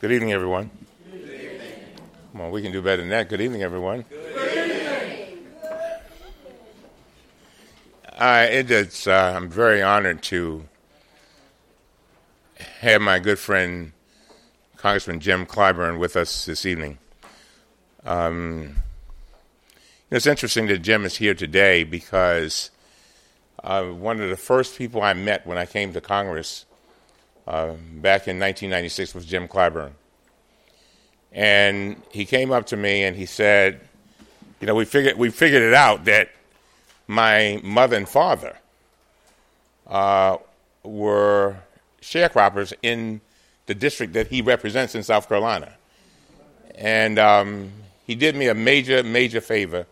Good evening, everyone. Good evening. Come on, we can do better than that. Good evening, everyone. Good evening. Uh, it is, uh, I'm very honored to have my good friend Congressman Jim Clyburn with us this evening. Um, it's interesting that Jim is here today because uh, one of the first people I met when I came to Congress uh, back in 1996 was Jim Clyburn. And he came up to me and he said, You know, we figured, we figured it out that my mother and father uh, were sharecroppers in the district that he represents in South Carolina. And um, he did me a major, major favor,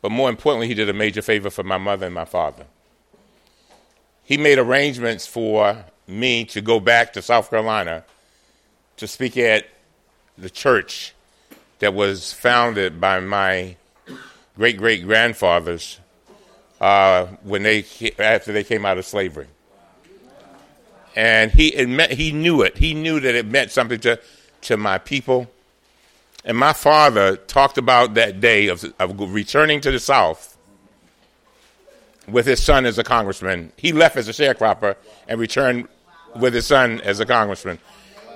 but more importantly, he did a major favor for my mother and my father. He made arrangements for me to go back to South Carolina to speak at the church that was founded by my great great grandfathers uh, when they after they came out of slavery. And he he knew it. He knew that it meant something to to my people. And my father talked about that day of, of returning to the South with his son as a congressman. He left as a sharecropper and returned with his son as a congressman.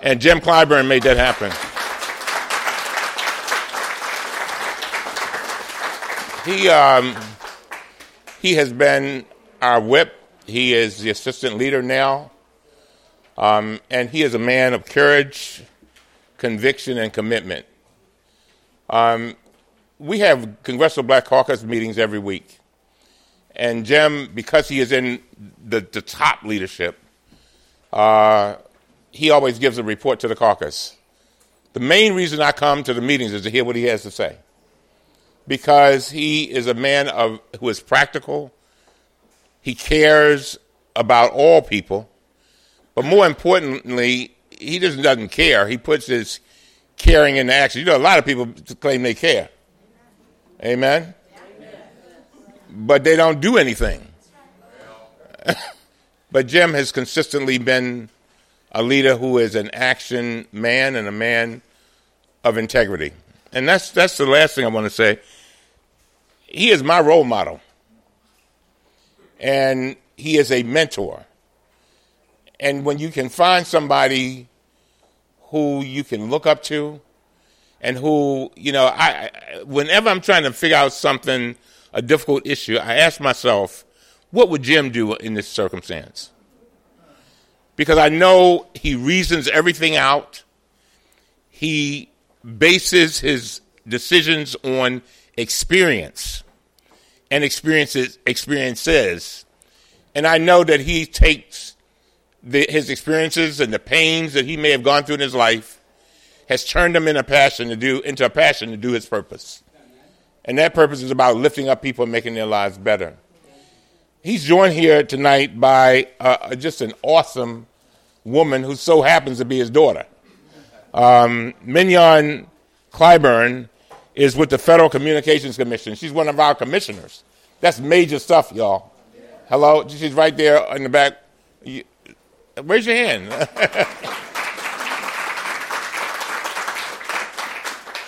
And Jim Clyburn made that happen. He, um, he has been our whip. He is the assistant leader now. Um, and he is a man of courage, conviction, and commitment. Um, we have Congressional Black Caucus meetings every week. And Jim, because he is in the, the top leadership, uh, he always gives a report to the caucus. The main reason I come to the meetings is to hear what he has to say. Because he is a man of, who is practical, he cares about all people, but more importantly, he just doesn't care. He puts his caring into action. You know, a lot of people claim they care. Amen? But they don't do anything. But Jim has consistently been a leader who is an action man and a man of integrity. And that's that's the last thing I want to say. He is my role model. And he is a mentor. And when you can find somebody who you can look up to and who, you know, I whenever I'm trying to figure out something a difficult issue, I ask myself, what would Jim do in this circumstance? Because I know he reasons everything out. He bases his decisions on experience and experiences experiences. And I know that he takes the, his experiences and the pains that he may have gone through in his life has turned them in a passion to do into a passion to do his purpose. And that purpose is about lifting up people and making their lives better. He's joined here tonight by uh, just an awesome woman who so happens to be his daughter. Um, Mignon Clyburn is with the Federal Communications Commission. She's one of our commissioners. That's major stuff, y'all. Hello? She's right there in the back. Raise your hand.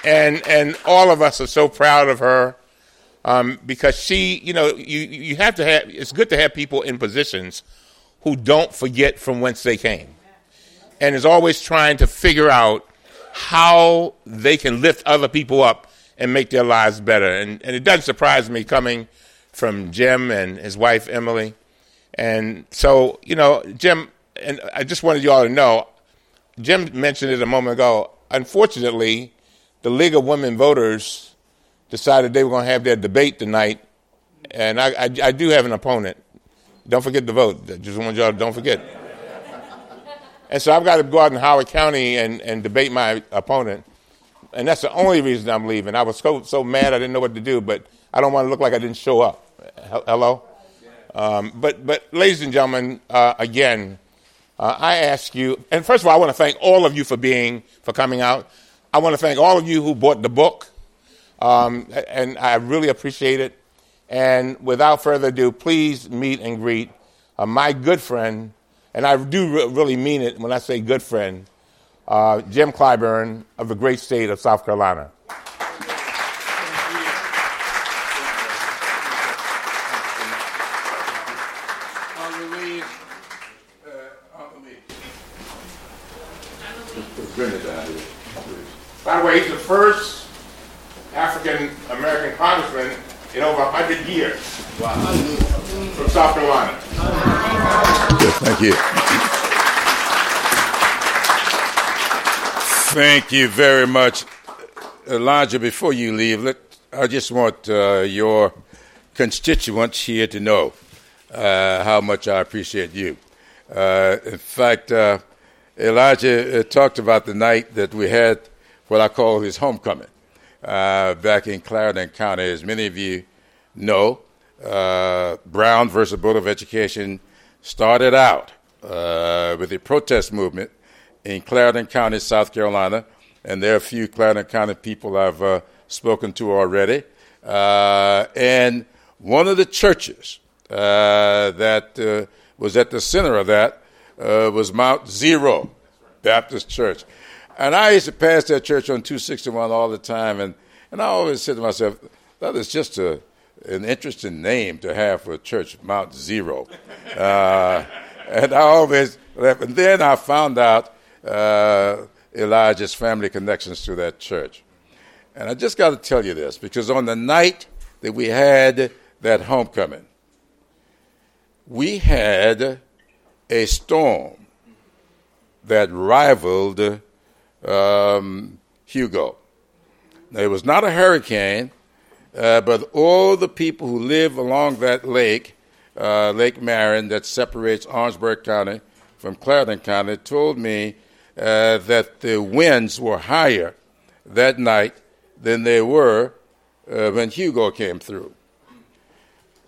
and and all of us are so proud of her um, because she, you know, you you have to have. It's good to have people in positions who don't forget from whence they came, and is always trying to figure out how they can lift other people up and make their lives better. And and it doesn't surprise me coming from Jim and his wife Emily, and so you know, Jim. And I just wanted you all to know, Jim mentioned it a moment ago. Unfortunately, the League of Women Voters decided they were going to have their debate tonight, and I, I, I, do have an opponent. Don't forget to vote. Just want y'all to don't forget. and so I've got to go out in Howard County and, and debate my opponent, and that's the only reason I'm leaving. I was so, so mad I didn't know what to do, but I don't want to look like I didn't show up. Hello? Um, but, but, ladies and gentlemen, uh, again, uh, I ask you, and first of all, I want to thank all of you for being, for coming out. I want to thank all of you who bought the book. Um, and I really appreciate it. And without further ado, please meet and greet uh, my good friend, and I do re- really mean it when I say good friend, uh, Jim Clyburn of the great state of South Carolina. By the way, he's the first African American congressman in over 100 years from South Carolina. Yes, thank you. Thank you very much, Elijah. Before you leave, let, I just want uh, your constituents here to know uh, how much I appreciate you. Uh, in fact, uh, Elijah uh, talked about the night that we had what I call his homecoming uh, back in Clarendon County. As many of you know, Brown versus Board of Education started out with a protest movement in Clarendon County, South Carolina, and there are a few Clarendon County people I've uh, spoken to already. Uh, and one of the churches uh, that uh, was at the center of that uh, was Mount Zero Baptist Church. And I used to pass that church on 261 all the time, and, and I always said to myself, that is just a, an interesting name to have for a church, Mount Zero. Uh, and I always, and then I found out uh, Elijah's family connections to that church. And I just got to tell you this because on the night that we had that homecoming, we had a storm that rivaled um, Hugo. It was not a hurricane, uh, but all the people who live along that lake, uh, Lake Marion, that separates Orangeburg County from Clarendon County, told me uh, that the winds were higher that night than they were uh, when Hugo came through.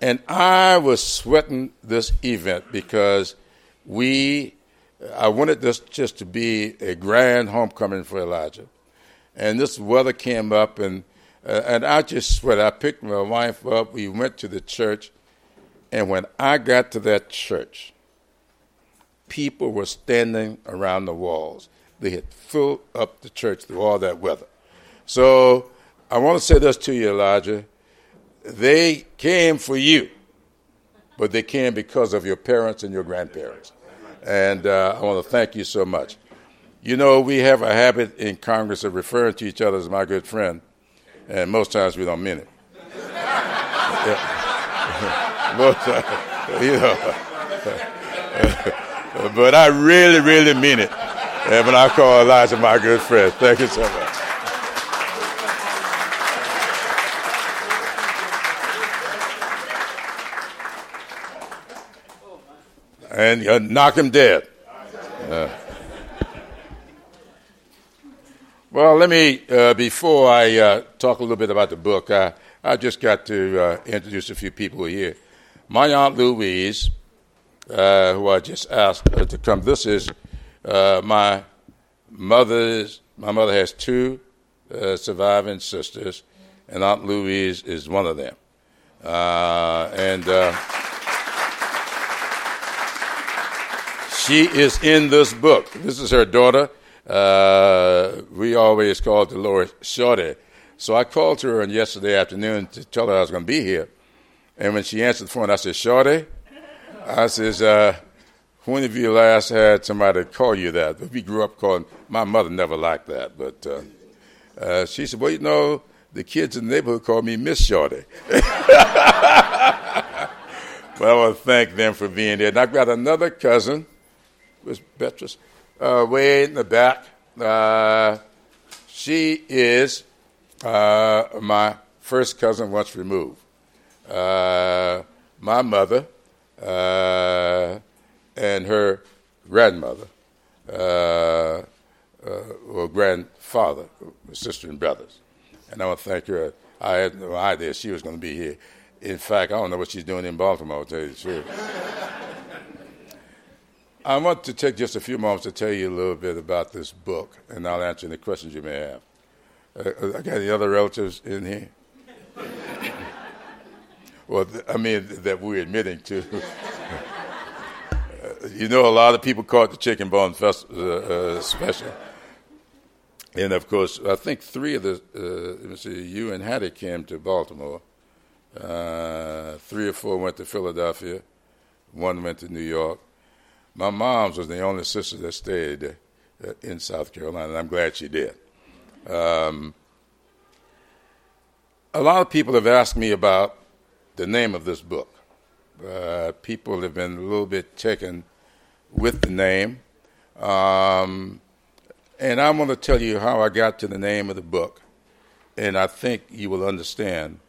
And I was sweating this event because we, I wanted this just to be a grand homecoming for Elijah. And this weather came up, and, uh, and I just sweat. I picked my wife up, we went to the church, and when I got to that church, people were standing around the walls. They had filled up the church through all that weather. So I want to say this to you, Elijah. They came for you, but they came because of your parents and your grandparents. And uh, I want to thank you so much. You know, we have a habit in Congress of referring to each other as my good friend, and most times we don't mean it. most times, you know. but I really, really mean it. And when I call Elijah my good friend. Thank you so much. And knock him dead. Uh, well, let me, uh, before I uh, talk a little bit about the book, I, I just got to uh, introduce a few people here. My Aunt Louise, uh, who I just asked to come. This is my mother's. My mother has two surviving sisters, and Aunt Louise is one of them. And uh, she is in this book. This is her daughter. Uh, we always called Dolores Shorty. So I called her on yesterday afternoon to tell her I was going to be here. And when she answered the phone, I said, Shorty, I says, uh, when have you last had somebody call you that? We grew up calling, my mother never liked that, but uh, uh, she said, well, you know, the kids in the neighborhood call me Miss Shorty. but I want to thank them for being there. And I've got another cousin, Miss Beatrice, uh, way in the back. Uh, she is uh, my first cousin once removed. Uh, my mother uh, and her grandmother, uh, or grandfather, sister and brothers. And I want to thank her. I had no idea she was going to be here. In fact, I don't know what she's doing in Baltimore, to tell you the truth. I want to take just a few moments to tell you a little bit about this book, and I'll answer any questions you may have. Uh, I got any other relatives in here? well, I mean, that we're admitting to. you know, a lot of people caught the chicken bone fest, uh, uh, special. And of course, I think three of the, uh, let me see, you and Hattie came to Baltimore. Uh, three or four went to Philadelphia. One went to New York. My mom's was the only sister that stayed uh, in South Carolina, and I'm glad she did. Um, a lot of people have asked me about the name of this book. Uh, people have been a little bit taken with the name. Um, and I'm going to tell you how I got to the name of the book. And I think you will understand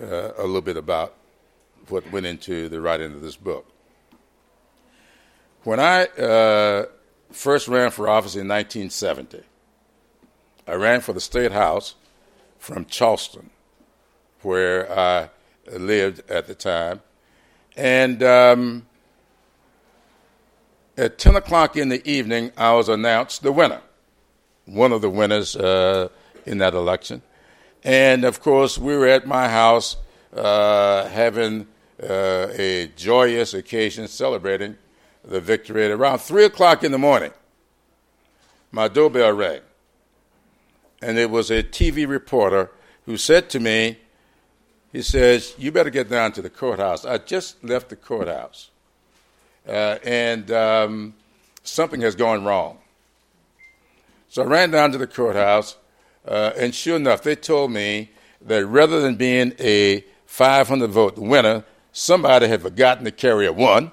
uh, a little bit about what went into the writing of this book. When I uh, first ran for office in 1970, I ran for the State House from Charleston, where I lived at the time. And um, at 10 o'clock in the evening, I was announced the winner, one of the winners uh, in that election. And of course, we were at my house uh, having uh, a joyous occasion celebrating the victory. At around 3 o'clock in the morning, my doorbell rang. And it was a TV reporter who said to me, he says, You better get down to the courthouse. I just left the courthouse, uh, and um, something has gone wrong. So I ran down to the courthouse, uh, and sure enough, they told me that rather than being a 500 vote winner, somebody had forgotten to carry a one,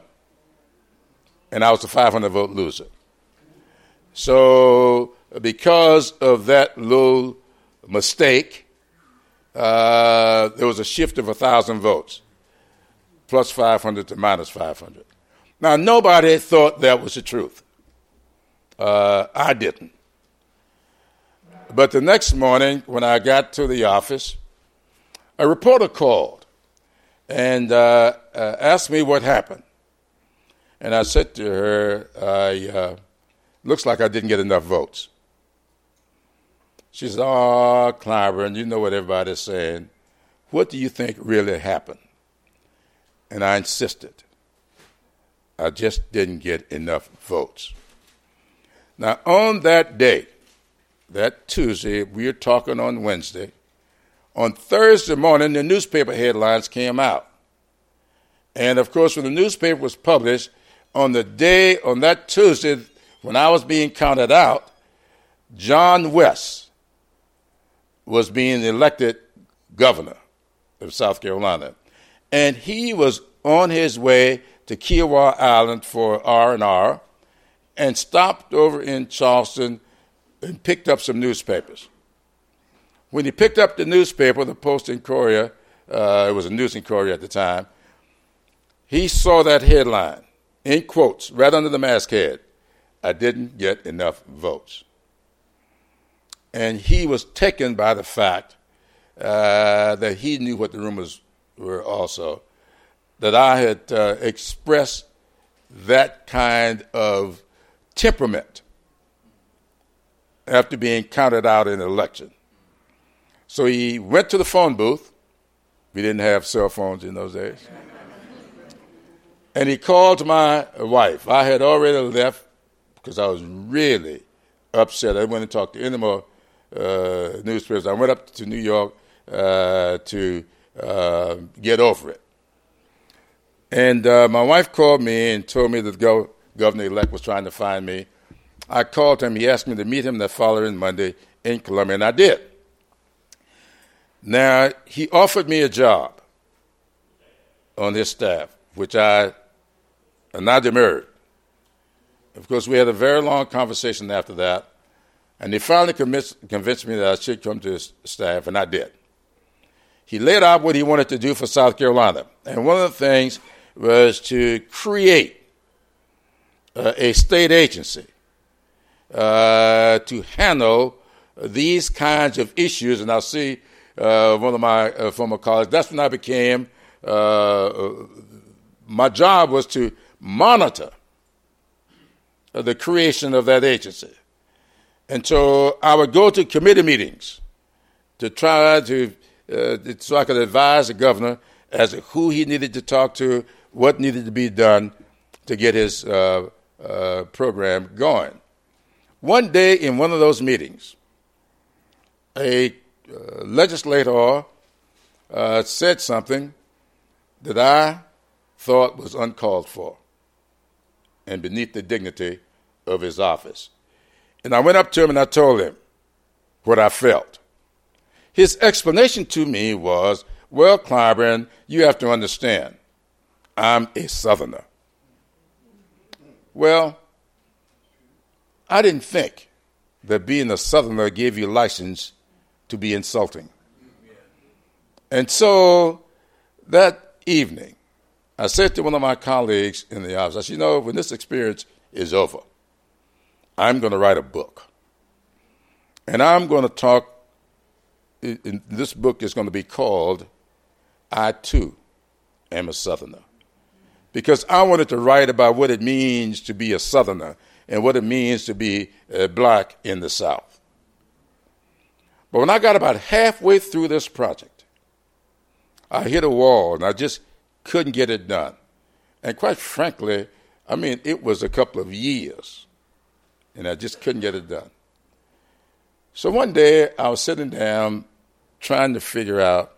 and I was a 500 vote loser. So, because of that little mistake, uh, there was a shift of 1,000 votes, plus 500 to minus 500. Now, nobody thought that was the truth. Uh, I didn't. But the next morning, when I got to the office, a reporter called and uh, uh asked me what happened. And I said to her, I, uh, looks like I didn't get enough votes. She said, Oh, Clyburn, you know what everybody's saying. What do you think really happened? And I insisted. I just didn't get enough votes. Now, on that day, that Tuesday, we were talking on Wednesday. On Thursday morning, the newspaper headlines came out. And of course, when the newspaper was published, on the day, on that Tuesday, when I was being counted out, John West, was being elected governor of South Carolina. And he was on his way to Kiawah Island for R&R and stopped over in Charleston and picked up some newspapers. When he picked up the newspaper, the Post and Courier, uh, it was a News and Courier at the time, he saw that headline in quotes right under the masthead I didn't get enough votes and he was taken by the fact uh, that he knew what the rumors were also, that I had uh, expressed that kind of temperament after being counted out in an election. So he went to the phone booth. We didn't have cell phones in those days. And he called my wife. I had already left because I was really upset. I went and talked to any more uh, newspapers. I went up to New York uh, to uh, get over it. And uh, my wife called me and told me that the go- governor elect was trying to find me. I called him. He asked me to meet him the following Monday in Columbia, and I did. Now, he offered me a job on his staff, which I not demurred. Of course, we had a very long conversation after that. And he finally convinced, convinced me that I should come to his staff, and I did. He laid out what he wanted to do for South Carolina. And one of the things was to create uh, a state agency uh, to handle these kinds of issues. And I'll see uh, one of my uh, former colleagues. That's when I became, uh, my job was to monitor the creation of that agency. And so I would go to committee meetings to try to, uh, so I could advise the governor as to who he needed to talk to, what needed to be done to get his uh, uh, program going. One day in one of those meetings, a uh, legislator uh, said something that I thought was uncalled for and beneath the dignity of his office. And I went up to him and I told him what I felt. His explanation to me was, Well, Clyburn, you have to understand, I'm a Southerner. Well, I didn't think that being a Southerner gave you license to be insulting. And so that evening, I said to one of my colleagues in the office, I said, you know, when this experience is over, I'm going to write a book. And I'm going to talk, this book is going to be called I Too Am a Southerner. Because I wanted to write about what it means to be a Southerner and what it means to be uh, black in the South. But when I got about halfway through this project, I hit a wall and I just couldn't get it done. And quite frankly, I mean, it was a couple of years and I just couldn't get it done. So one day I was sitting down trying to figure out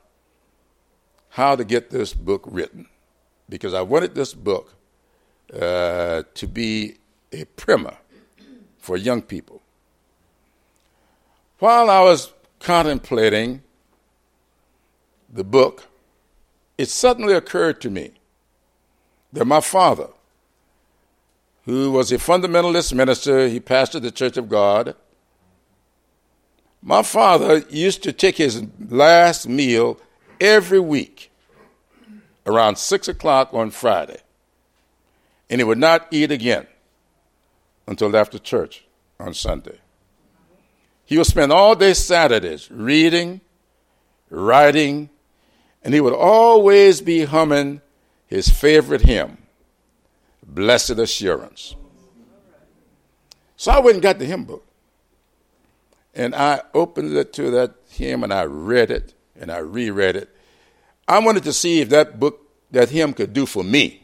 how to get this book written because I wanted this book uh, to be a primer for young people. While I was contemplating the book, it suddenly occurred to me that my father, who was a fundamentalist minister, he pastored the Church of God. My father used to take his last meal every week around 6 o'clock on Friday, and he would not eat again until after church on Sunday. He would spend all day Saturdays reading, writing, and he would always be humming his favorite hymn, Blessed Assurance. So I went and got the hymn book. And I opened it to that hymn and I read it and I reread it. I wanted to see if that book, that hymn could do for me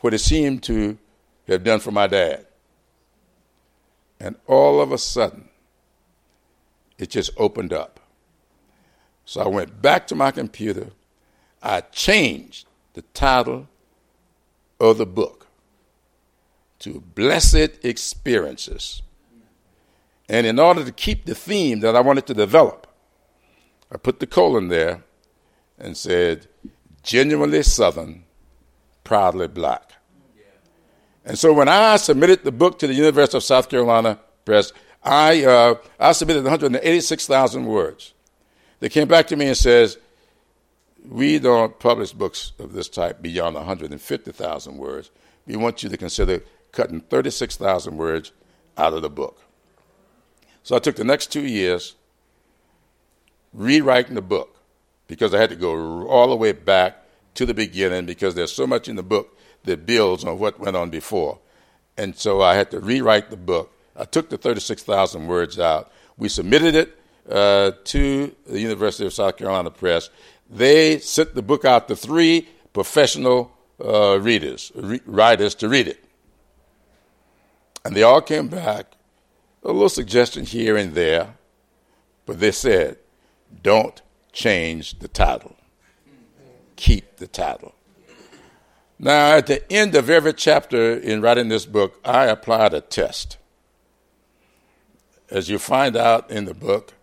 what it seemed to have done for my dad. And all of a sudden, it just opened up. So I went back to my computer. I changed the title of the book to Blessed Experiences. And in order to keep the theme that I wanted to develop, I put the colon there and said, genuinely Southern, proudly black. And so when I submitted the book to the University of South Carolina Press, I, uh, I submitted 186,000 words. They came back to me and says, we don't publish books of this type beyond 150,000 words. We want you to consider cutting 36,000 words out of the book. So I took the next two years rewriting the book because I had to go all the way back to the beginning because there's so much in the book that builds on what went on before. And so I had to rewrite the book I took the 36,000 words out. We submitted it uh, to the University of South Carolina Press. They sent the book out to three professional uh, readers, re- writers to read it. And they all came back, a little suggestion here and there, but they said, don't change the title. Keep the title. Now, at the end of every chapter in writing this book, I applied a test as you find out in the book,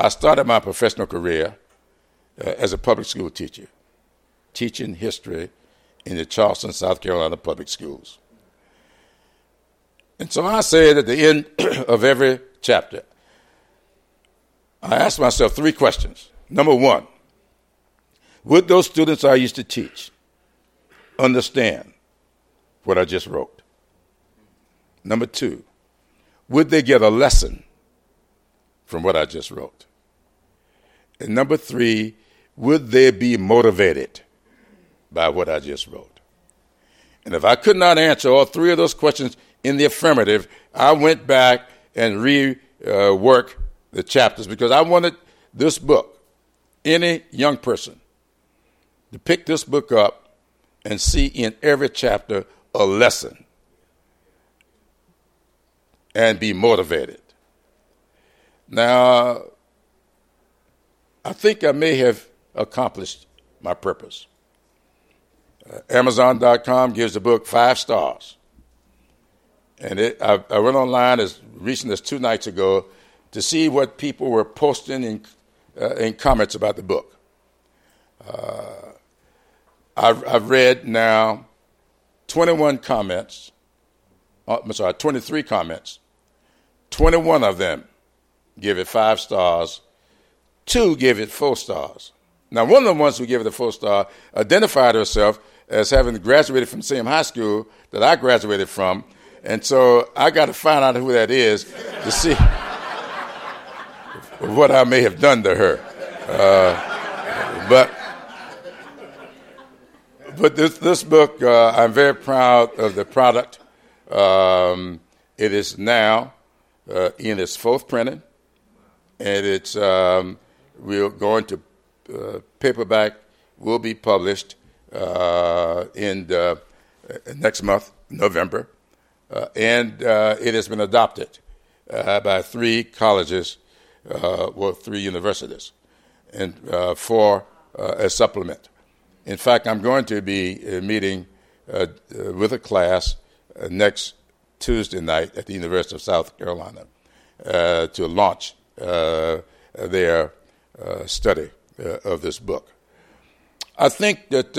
I started my professional career uh, as a public school teacher, teaching history in the Charleston, South Carolina public schools. And so I said at the end of every chapter, I asked myself three questions. Number one, would those students I used to teach understand what I just wrote? Number two, would they get a lesson from what I just wrote? And number three, would they be motivated by what I just wrote? And if I could not answer all three of those questions in the affirmative, I went back and reworked uh, the chapters because I wanted this book, any young person, to pick this book up and see in every chapter a lesson and be motivated. Now, I think I may have accomplished my purpose. Uh, Amazon.com gives the book five stars. And it, I, I, went online as recent as two nights ago to see what people were posting in, uh, in comments about the book. Uh, I've, I've, read now 21 comments, uh, I'm sorry, 23 comments. 21 of them give it five stars, two give it four stars. Now, one of the ones who gave it a four star identified herself as having graduated from the same high school that I graduated from and so I got to find out who that is to see what I may have done to her. Uh, but but this this book, uh, I'm very proud of the product. Um, it is now uh, in its fourth printing, and it's um, we're going to uh, paperback. Will be published uh, in the, uh, next month, November. Uh, and uh, it has been adopted uh, by three colleges, well, three universities, and for a supplement. In fact, I'm going to be meeting with a class next Tuesday night at the University of South Carolina to launch their uh, study of this book. I think that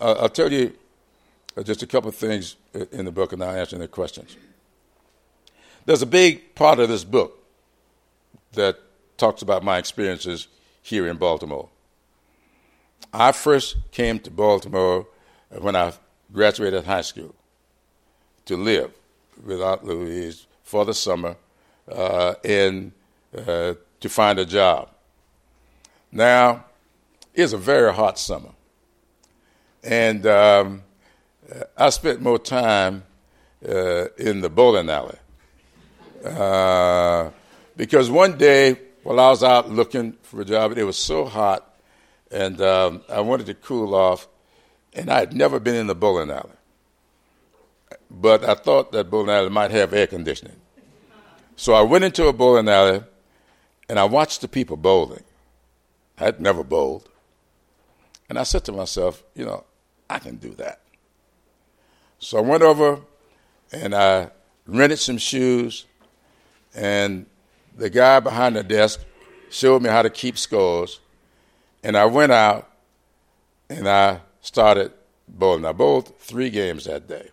I'll tell you just a couple of things in the book and I'll answer the questions. There's a big part of this book that talks about my experiences here in Baltimore. I first came to Baltimore when I graduated high school to live with Aunt Louise for the summer uh, and uh, to find a job. Now, it's a very hot summer. And um, I spent more time uh, in the bowling alley. Uh, because one day, while I was out looking for a job, it was so hot, and um, I wanted to cool off, and I had never been in the bowling alley. But I thought that bowling alley might have air conditioning. So I went into a bowling alley, and I watched the people bowling. I had never bowled. And I said to myself, you know, I can do that. So I went over and I rented some shoes, and the guy behind the desk showed me how to keep scores. And I went out and I started bowling. I bowled three games that day,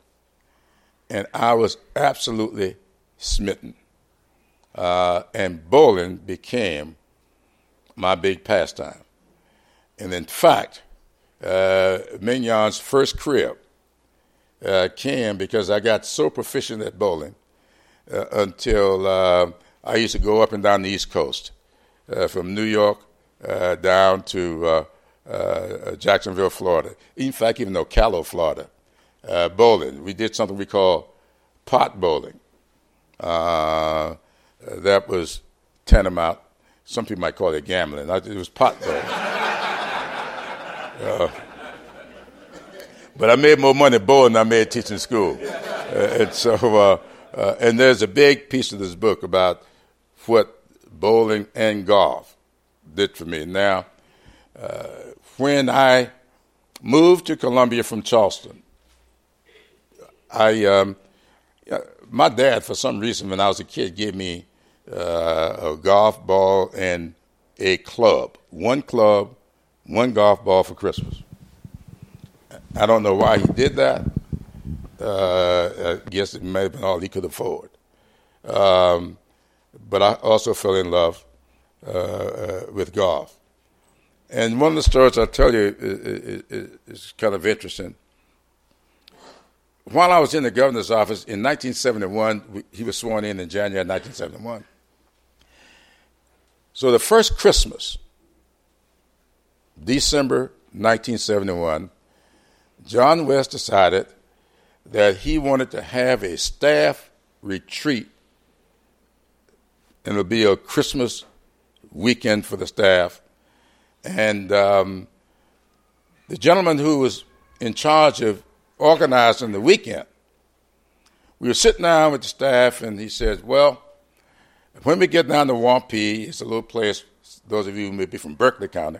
and I was absolutely smitten. Uh, and bowling became my big pastime. And in fact, uh, Mignon's first crib uh, came because I got so proficient at bowling uh, until uh, I used to go up and down the East Coast, uh, from New York uh, down to Jacksonville, Florida. In fact, even Ocala, Florida, bowling. We did something we call pot bowling. that was tantamount. Some people might call it gambling. It was pot bowling. But I made more money bowling than I made teaching school. Uh, and so, uh, uh, and there's a big piece of this book about what bowling and golf did for me. Now, uh, when I moved to Columbia from Charleston, I, um, my dad, for some reason, when I was a kid, gave me uh, a golf ball and a club. One club, one golf ball for Christmas. I don't know why he did that. Uh, I guess it may have been all he could afford. Um, but I also fell in love uh, uh, with golf. And one of the stories I'll tell you is, is, is, kind of interesting. While I was in the governor's office in 1971, he was sworn in in January 1971. So the first Christmas, December 1971, John West decided that he wanted to have a staff retreat, and it'll be a Christmas weekend for the staff. And um, the gentleman who was in charge of organizing the weekend, we were sitting down with the staff, and he said, Well, When we get down to Wampee, it's a little place, those of you who may be from Berkeley County,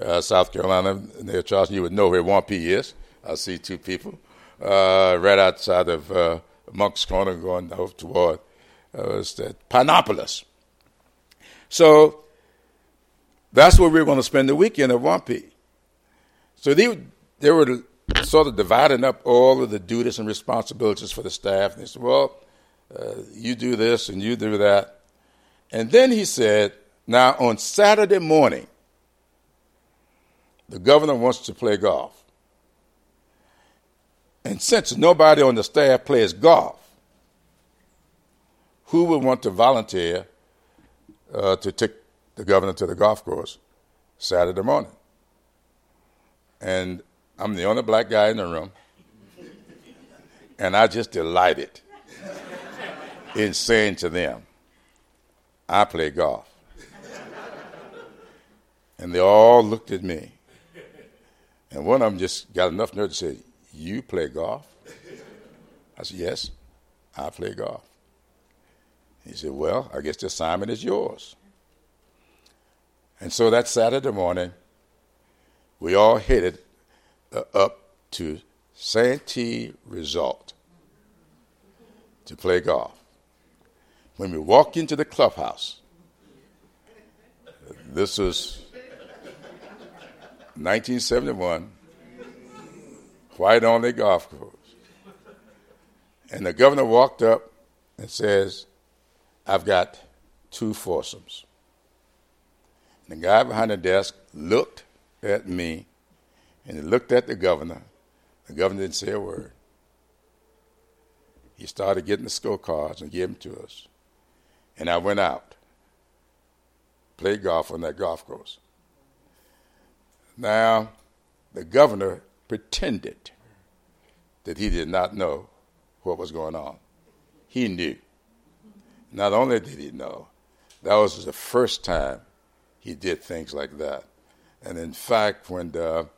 uh, South Carolina, near Charleston, you would know where Wampee is. I see two people uh, right outside of uh, Moncks Corner going over toward uh, Pinopolis. So that's where we are going to spend the weekend at Wampee. So they, they were sort of dividing up all of the duties and responsibilities for the staff. And they said, well, uh, you do this and you do that. And then he said, now on Saturday morning, the governor wants to play golf. And since nobody on the staff plays golf, who would want to volunteer uh, to take the governor to the golf course Saturday morning? And I'm the only black guy in the room. And I just delighted in saying to them, I play golf. And they all looked at me. And one of them just got enough nerve to say, You play golf? I said, Yes, I play golf. He said, Well, I guess the assignment is yours. And so that Saturday morning, we all headed uh, up to Santee Resort to play golf. When we walked into the clubhouse, this was 1971, white only golf course. And the governor walked up and says, I've got two foursomes. And the guy behind the desk looked at me and he looked at the governor. The governor didn't say a word. He started getting the scorecards and gave them to us. And I went out, played golf on that golf course. Now, the governor pretended that he did not know what was going on. He knew. Not only did he know, that was the first time he did things like that. And in fact, when the,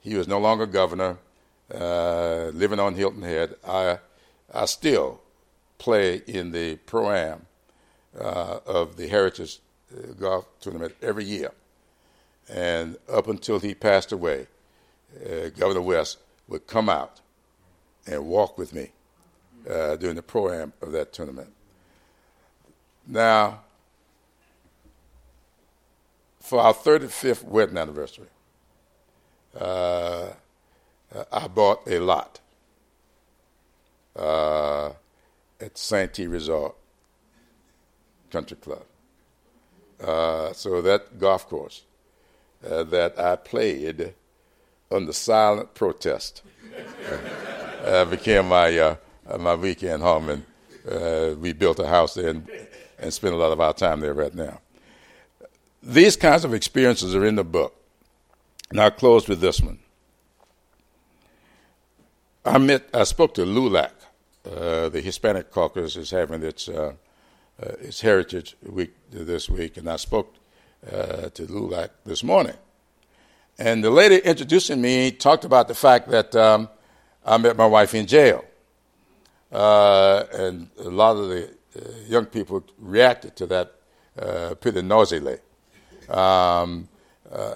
he was no longer governor, uh, living on Hilton Head, I, I still play in the pro am uh, of the Heritage uh, Golf Tournament every year. And up until he passed away, uh, Governor West would come out and walk with me uh, during the pro am of that tournament. Now, for our 35th wedding anniversary, uh, I bought a lot uh, at Santee Resort Country Club. Uh, so that golf course uh, that I played under silent protest uh, became my uh, my weekend home, and uh, we built a house there and, and a lot of our time there right now. These kinds of experiences are in the book. And I'll close with this one. I met, I spoke to LULAC. Uh, the Hispanic Caucus is having its uh, uh, its Heritage Week this week, and I spoke uh, to LULAC this morning. And the lady introducing me talked about the fact that um, I met my wife in jail. Uh, and a lot of the uh, young people reacted to that pretty noisily. Um, uh,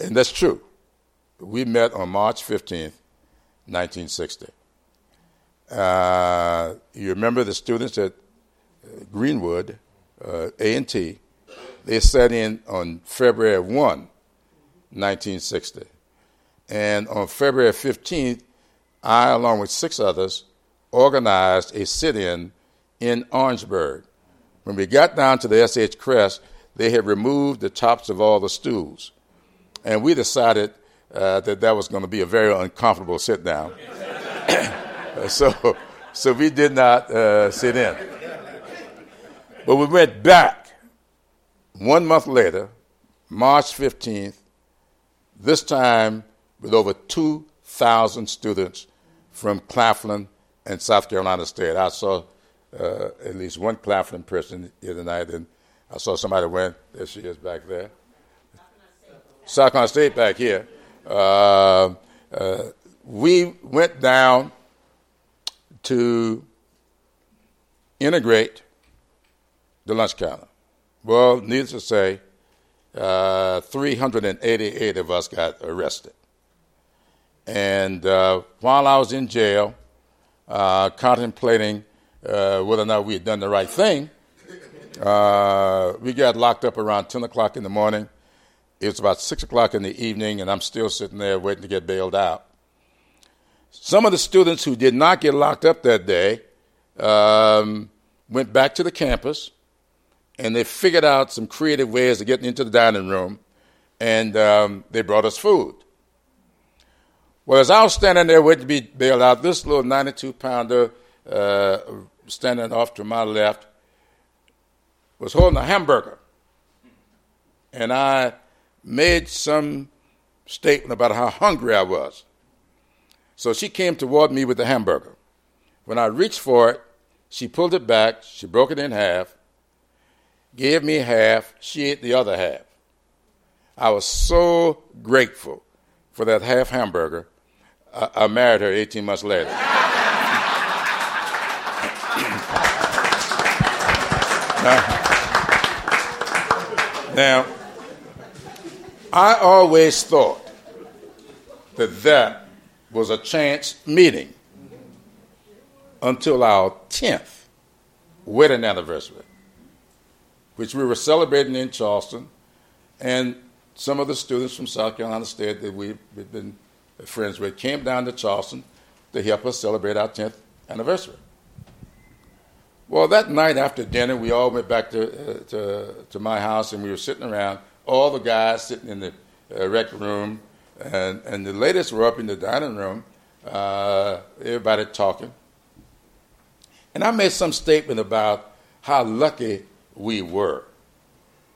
and that's true. We met on March 15th, 1960. Uh, you remember the students at uh, Greenwood, uh, A&T, they sat in on February 1, 1960. And on February 15th, I, along with six others, organized a sit in in Orangeburg. When we got down to the SH Kress, they had removed the tops of all the stools. And we decided uh, that that was going to be a very uncomfortable sit down. so, so we did not uh, sit in. But we went back one month later, March 15th, this time with over 2,000 students from Claflin and South Carolina State. I saw uh, at least one Claflin person the other night, and I saw somebody went. There she is back there. South Carolina State back here. Uh, uh, we went down to integrate the lunch counter. Well, needless to say, uh, 388 of us got arrested. And uh, while I was in jail, uh, contemplating uh, whether or not we had done the right thing, uh, we got locked up around 10 o'clock in the morning. It was about 6 o'clock in the evening, and I'm still sitting there waiting to get bailed out. Some of the students who did not get locked up that day um, went back to the campus and they figured out some creative ways of getting into the dining room, and um, they brought us food. Well, as I was standing there waiting to be bailed out, this little 92 pounder uh, standing off to my left was holding a hamburger. And I made some statement about how hungry I was. So she came toward me with the hamburger. When I reached for it, she pulled it back, she broke it in half, gave me half, she ate the other half. I was so grateful for that half hamburger. I, I married her 18 months later. now, now, I always thought that that was a chance meeting until our 10th wedding anniversary which we were celebrating in Charleston, and some of the students from South Carolina State that we've been friends with came down to Charleston to help us celebrate our 10th anniversary. Well, that night after dinner, we all went back to, uh, to, to, my house and we were sitting around, all the guys sitting in the uh, rec room, and, and the ladies were up in the dining room, uh, everybody talking. And I made some statement about how lucky we were.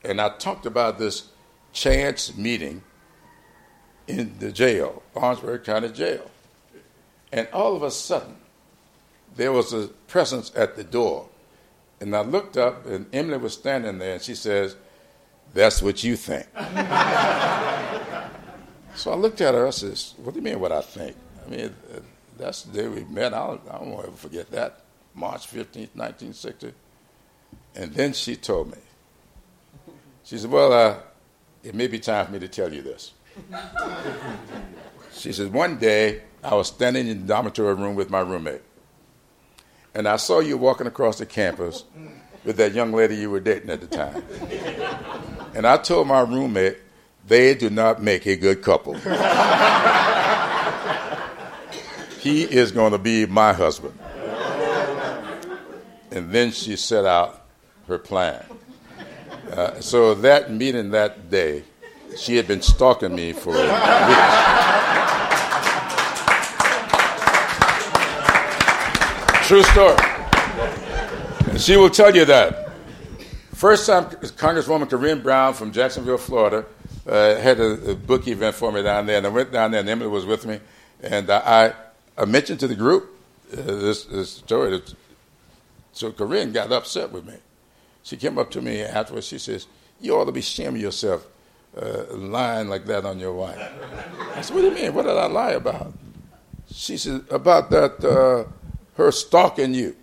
And I talked about this chance meeting in the jail, Orangeburg County Jail. And all of a sudden, there was a presence at the door. And I looked up, and Emily was standing there, and she says, That's what you think. so I looked at her, I says, What do you mean what I think? I mean, that's the day we met. I don't, I don't ever forget that. March 15th, 1960. And then she told me, she said, Well, uh, it may be time for me to tell you this. she said, One day I was standing in the dormitory room with my roommate, and I saw you walking across the campus with that young lady you were dating at the time. and I told my roommate, they do not make a good couple. he is going to be my husband. And then she set out her plan. Uh, so that meeting that day, she had been stalking me for weeks. True story. She will tell you that. First time Congresswoman Corrine Brown from Jacksonville, Florida, uh, had a, a, book event for me down there, and I went down there, and Emily was with me, and I, I mentioned to the group uh, this, this story. So Corrine got upset with me. She came up to me afterwards. She says, You ought to be shaming yourself uh, lying like that on your wife. I said, What do you mean? What did I lie about? She said, About that, uh, her stalking you.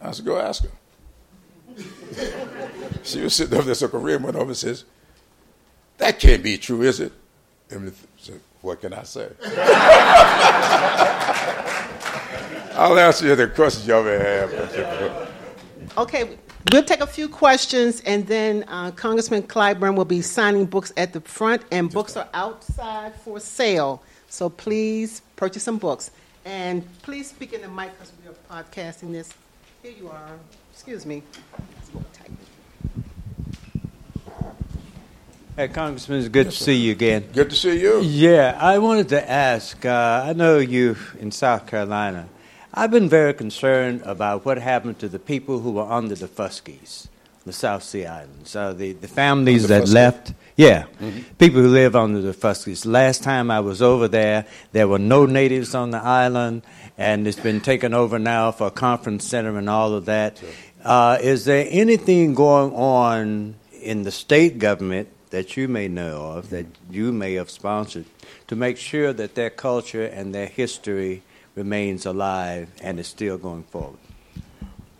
I said, Go ask her. she was sitting over there, so Corrine went over and says, That can't be true, is it? And said, What can I say? I'll answer you the questions y'all may have. Okay, we'll take a few questions, and then uh, Congressman Clyburn will be signing books at the front, and books are outside for sale. So please purchase some books. And please speak in the mic because we are podcasting this. Here you are. Excuse me. Hey, Congressman, it's good yes, to see you again. Good to see you. Yeah, I wanted to ask. Uh, I know you in South Carolina. I've been very concerned about what happened to the people who were under the Fuskies, the South Sea Islands, uh, the, the families that Fusky. left. Yeah, mm-hmm. people who live under the Fuskies. Last time I was over there, there were no natives on the island, and it's been taken over now for a conference center and all of that. Sure. Uh, is there anything going on in the state government that you may know of, that you may have sponsored, to make sure that their culture and their history remains alive and is still going forward?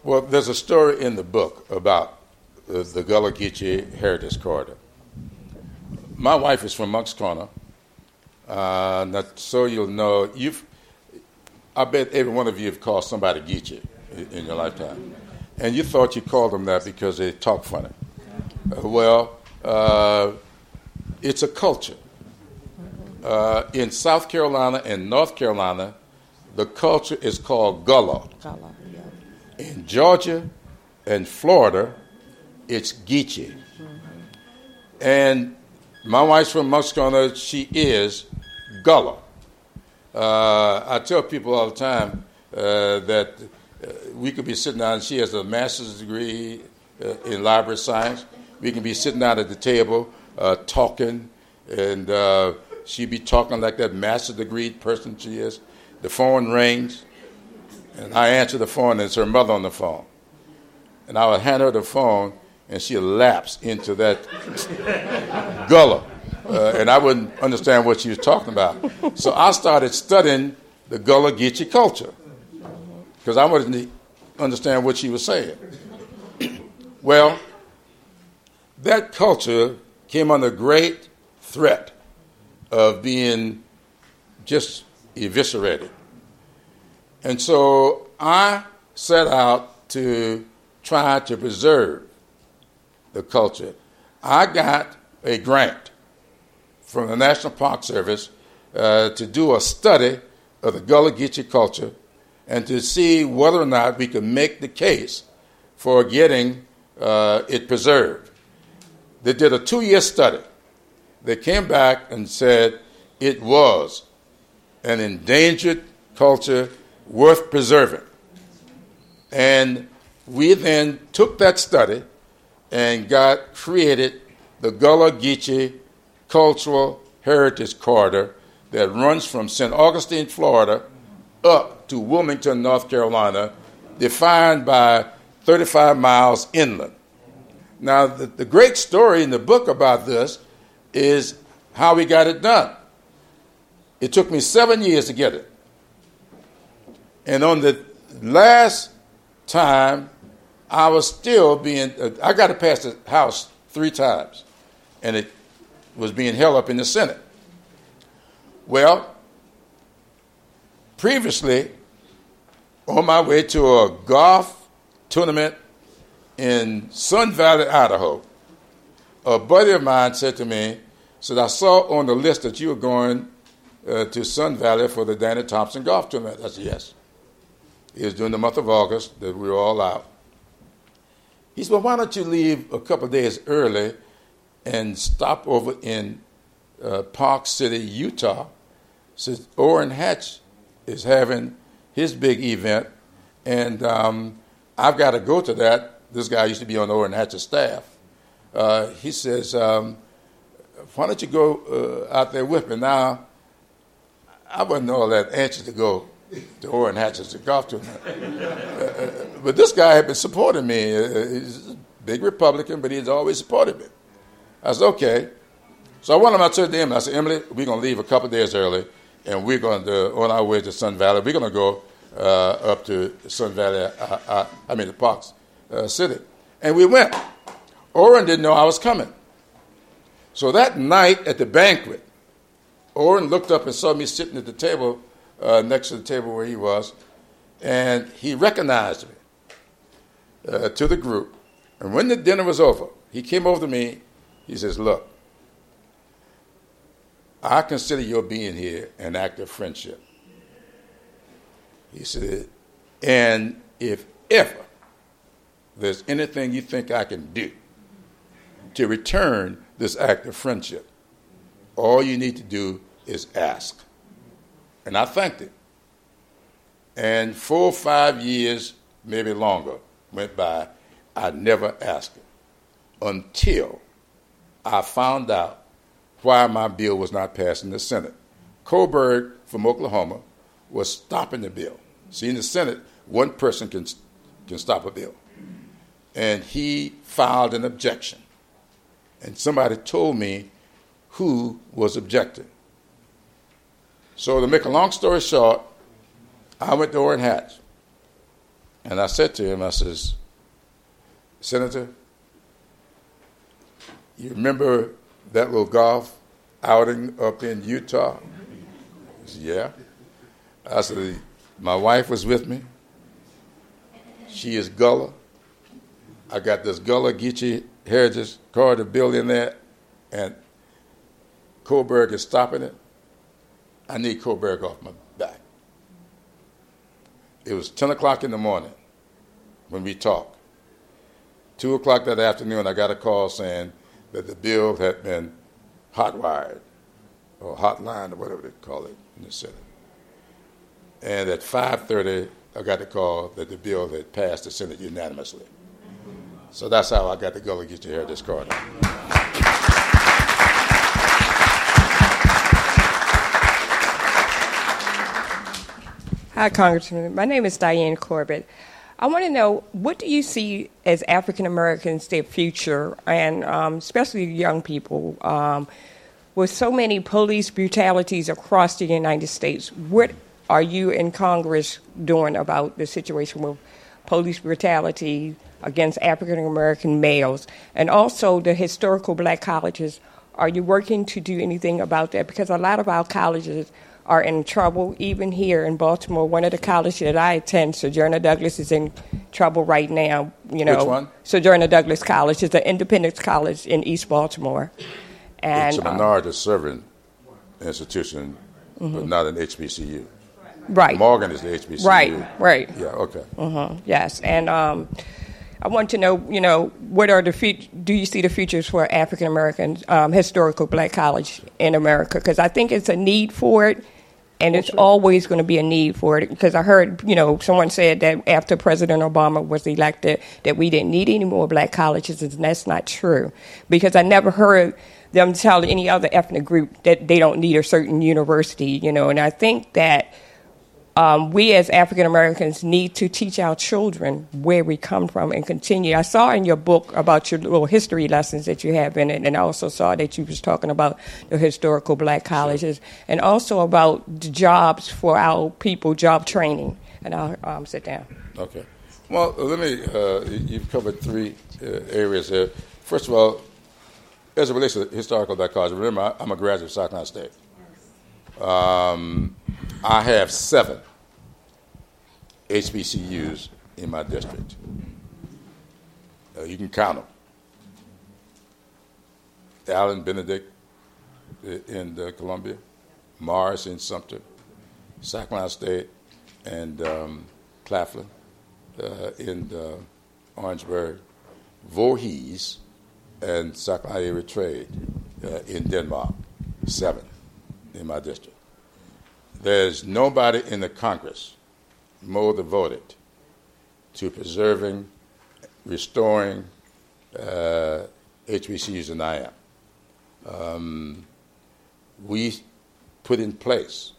Well, there's a story in the book about uh, the Gullah Geechee Heritage Corridor. My wife is from Moncks Corner. Uh, so you'll know, you've, I bet every one of you have called somebody Geechee in your lifetime. And you thought you called them that because they talk funny. Uh, well, uh, it's a culture. Uh, in South Carolina and North Carolina, the culture is called Gullah. Gullah yeah. In Georgia and Florida, it's Geechee. Mm-hmm. And my wife's from Moncks Corner. She is Gullah. Uh, I tell people all the time uh, that uh, we could be sitting down, she has a master's degree uh, in library science. We can be sitting down at the table uh, talking, and uh, she'd be talking like that master's degree person she is. The phone rings, and I answer the phone, and it's her mother on the phone. And I would hand her the phone, and she'd lapse into that gullah. Uh, and I wouldn't understand what she was talking about. So I started studying the Gullah Geechee culture because I wanted to understand what she was saying. well, that culture came under great threat of being just eviscerated. And so I set out to try to preserve the culture. I got a grant from the National Park Service uh, to do a study of the Gullah Geechee culture and to see whether or not we could make the case for getting uh, it preserved. They did a two year study. They came back and said it was an endangered culture worth preserving. And we then took that study and got created the Gullah Geechee Cultural Heritage Corridor that runs from St. Augustine, Florida, up to Wilmington, North Carolina, defined by 35 miles inland. Now, the, the great story in the book about this is how we got it done. It took me seven years to get it. And on the last time, I was still being, uh, I got to pass the House three times, and it was being held up in the Senate. Well, previously, on my way to a golf tournament in Sun Valley, Idaho, a buddy of mine said to me, said, I saw on the list that you were going uh, to Sun Valley for the Danny Thompson golf tournament. I said, yes. It was during the month of August that we were all out. He said, well, why don't you leave a couple days early and stop over in uh, Park City, Utah. Says Orrin Hatch is having his big event, and um, I've got to go to that. This guy used to be on Orrin Hatch's staff. Uh, he says, um, "Why don't you go uh, out there with me?" Now, I wasn't all that anxious to go to Orrin Hatch's golf tournament, uh, uh, but this guy had been supporting me. Uh, he's a big Republican, but he's always supported me. I said, okay. So I went on my to Emily. I said, Emily, we're going to leave a couple days early, and we're going to, on our way to Sun Valley, we're going to go uh, up to Sun Valley, uh, uh, I mean, the Parks City. And we went. Orrin didn't know I was coming. So that night at the banquet, Orrin looked up and saw me sitting at the table uh, next to the table where he was, and he recognized me uh, to the group. And when the dinner was over, he came over to me he says, Look, I consider your being here an act of friendship. He said, and if ever there's anything you think I can do to return this act of friendship, all you need to do is ask. And I thanked him. And four or five years, maybe longer, went by. I never asked him until I found out why my bill was not passed in the Senate. Coburn from Oklahoma was stopping the bill. See, in the Senate, one person can, can stop a bill. And he filed an objection. And somebody told me who was objecting. So, to make a long story short, I went to Orrin Hatch And I said to him, I says, Senator, you remember that little golf outing up in Utah? Said, yeah. I said, my wife was with me. She is Gullah. I got this Gullah Geechee Heritage Corridor building there, and Coburn is stopping it. I need Coburn off my back. It was 10 o'clock in the morning when we talked. 2 o'clock that afternoon, I got a call saying that the bill had been hotwired or hotlined or whatever they call it in the Senate. And at 5.30, I got the call that the bill had passed the Senate unanimously. So that's how I got to the Gullah Geechee Heritage Corridor. Hi, Congressman. My name is Diane Corbett. I want to know what do you see as African Americans their future, and um, especially young people, um, with so many police brutalities across the United States. What are you in Congress doing about the situation with police brutality against African American males, and also the historical black colleges? Are you working to do anything about that? Because a lot of our colleges are in trouble. Even here in Baltimore, one of the colleges that I attend, Sojourner Douglas, is in trouble right now. You know, Which one? Sojourner Douglas College is an independent college in East Baltimore, and it's a um, minority serving institution, but not an HBCU. right, Morgan is the HBCU. right, right. Yeah, okay. Mhm, Yes, and um, I want to know, you know, what are the fut- do you see the futures for African American um, historical black college in America? Because I think it's a need for it, and it's always going to be a need for it. Because I heard, you know, someone said that after President Obama was elected, that we didn't need any more black colleges, and that's not true. Because I never heard them tell any other ethnic group that they don't need a certain university, you know, and I think that um, we as African Americans need to teach our children where we come from and continue. I saw in your book about your little history lessons that you have in it, and I also saw that you was talking about the historical black colleges and also about the jobs for our people, job training. And I'll um, sit down. Okay. Well, let me, uh, you've covered three uh, areas here. First of all, as it relates to historical black colleges, remember, I- I'm a graduate of South Carolina State. Um, I have seven HBCUs in my district. Uh, you can count them. Allen Benedict uh, in uh, Columbia, Morris in Sumter, Carolina State, and um, Claflin uh, in uh, Orangeburg, Voorhees, and Carolina Area Trade uh, in Denmark. Seven in my district. There's nobody in the Congress more devoted to preserving, restoring uh, HBCUs than I am. Um, we put in place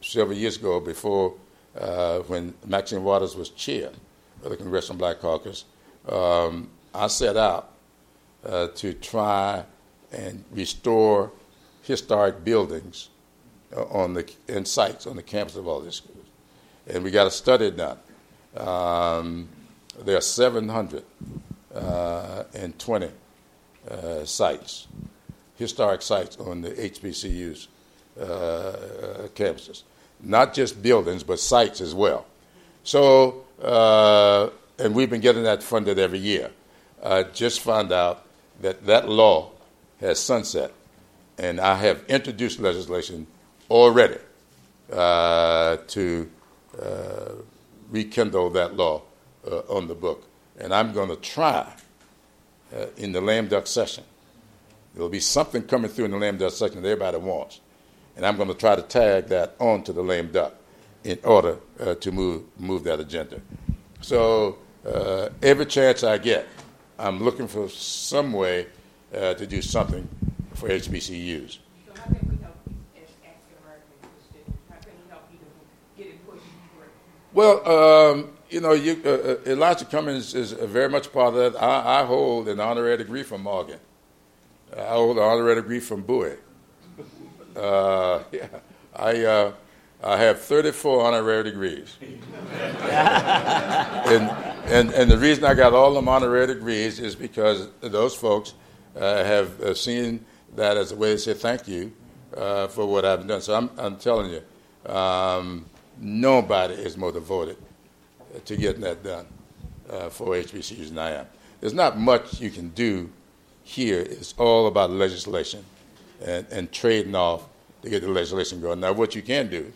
several years ago before uh, when Maxine Waters was chair of the Congressional Black Caucus, um, I set out uh, to try and restore historic buildings uh, on the in sites on the campus of all these and we got a study done. Um, there are 720 uh, sites, historic sites on the HBCU's uh, campuses, not just buildings but sites as well. So, uh, and we've been getting that funded every year. I just found out that that law has sunset, and I have introduced legislation already uh, to uh, rekindle that law uh, on the book. And I'm going to try uh, in the lame duck session. There'll be something coming through in the lame duck session that everybody wants. And I'm going to try to tag that onto the lame duck in order uh, to move, move that agenda. So uh, every chance I get, I'm looking for some way uh, to do something for HBCUs. So how can we help you as African Americans? How can we help you to get it pushed Well, um, you know, you, uh, uh, Elijah Cummings is very much part of that. I, I hold an honorary degree from Morgan. I hold an honorary degree from Bowie. Uh, yeah, I, uh, I have 34 honorary degrees. and, and, and the reason I got all them honorary degrees is because those folks uh, have uh, seen that as a way to say thank you uh, for what I've done. So I'm, I'm telling you, um, nobody is more devoted to getting that done uh, for HBCUs than I am. There's not much you can do here. It's all about legislation and, and trading off to get the legislation going. Now, what you can do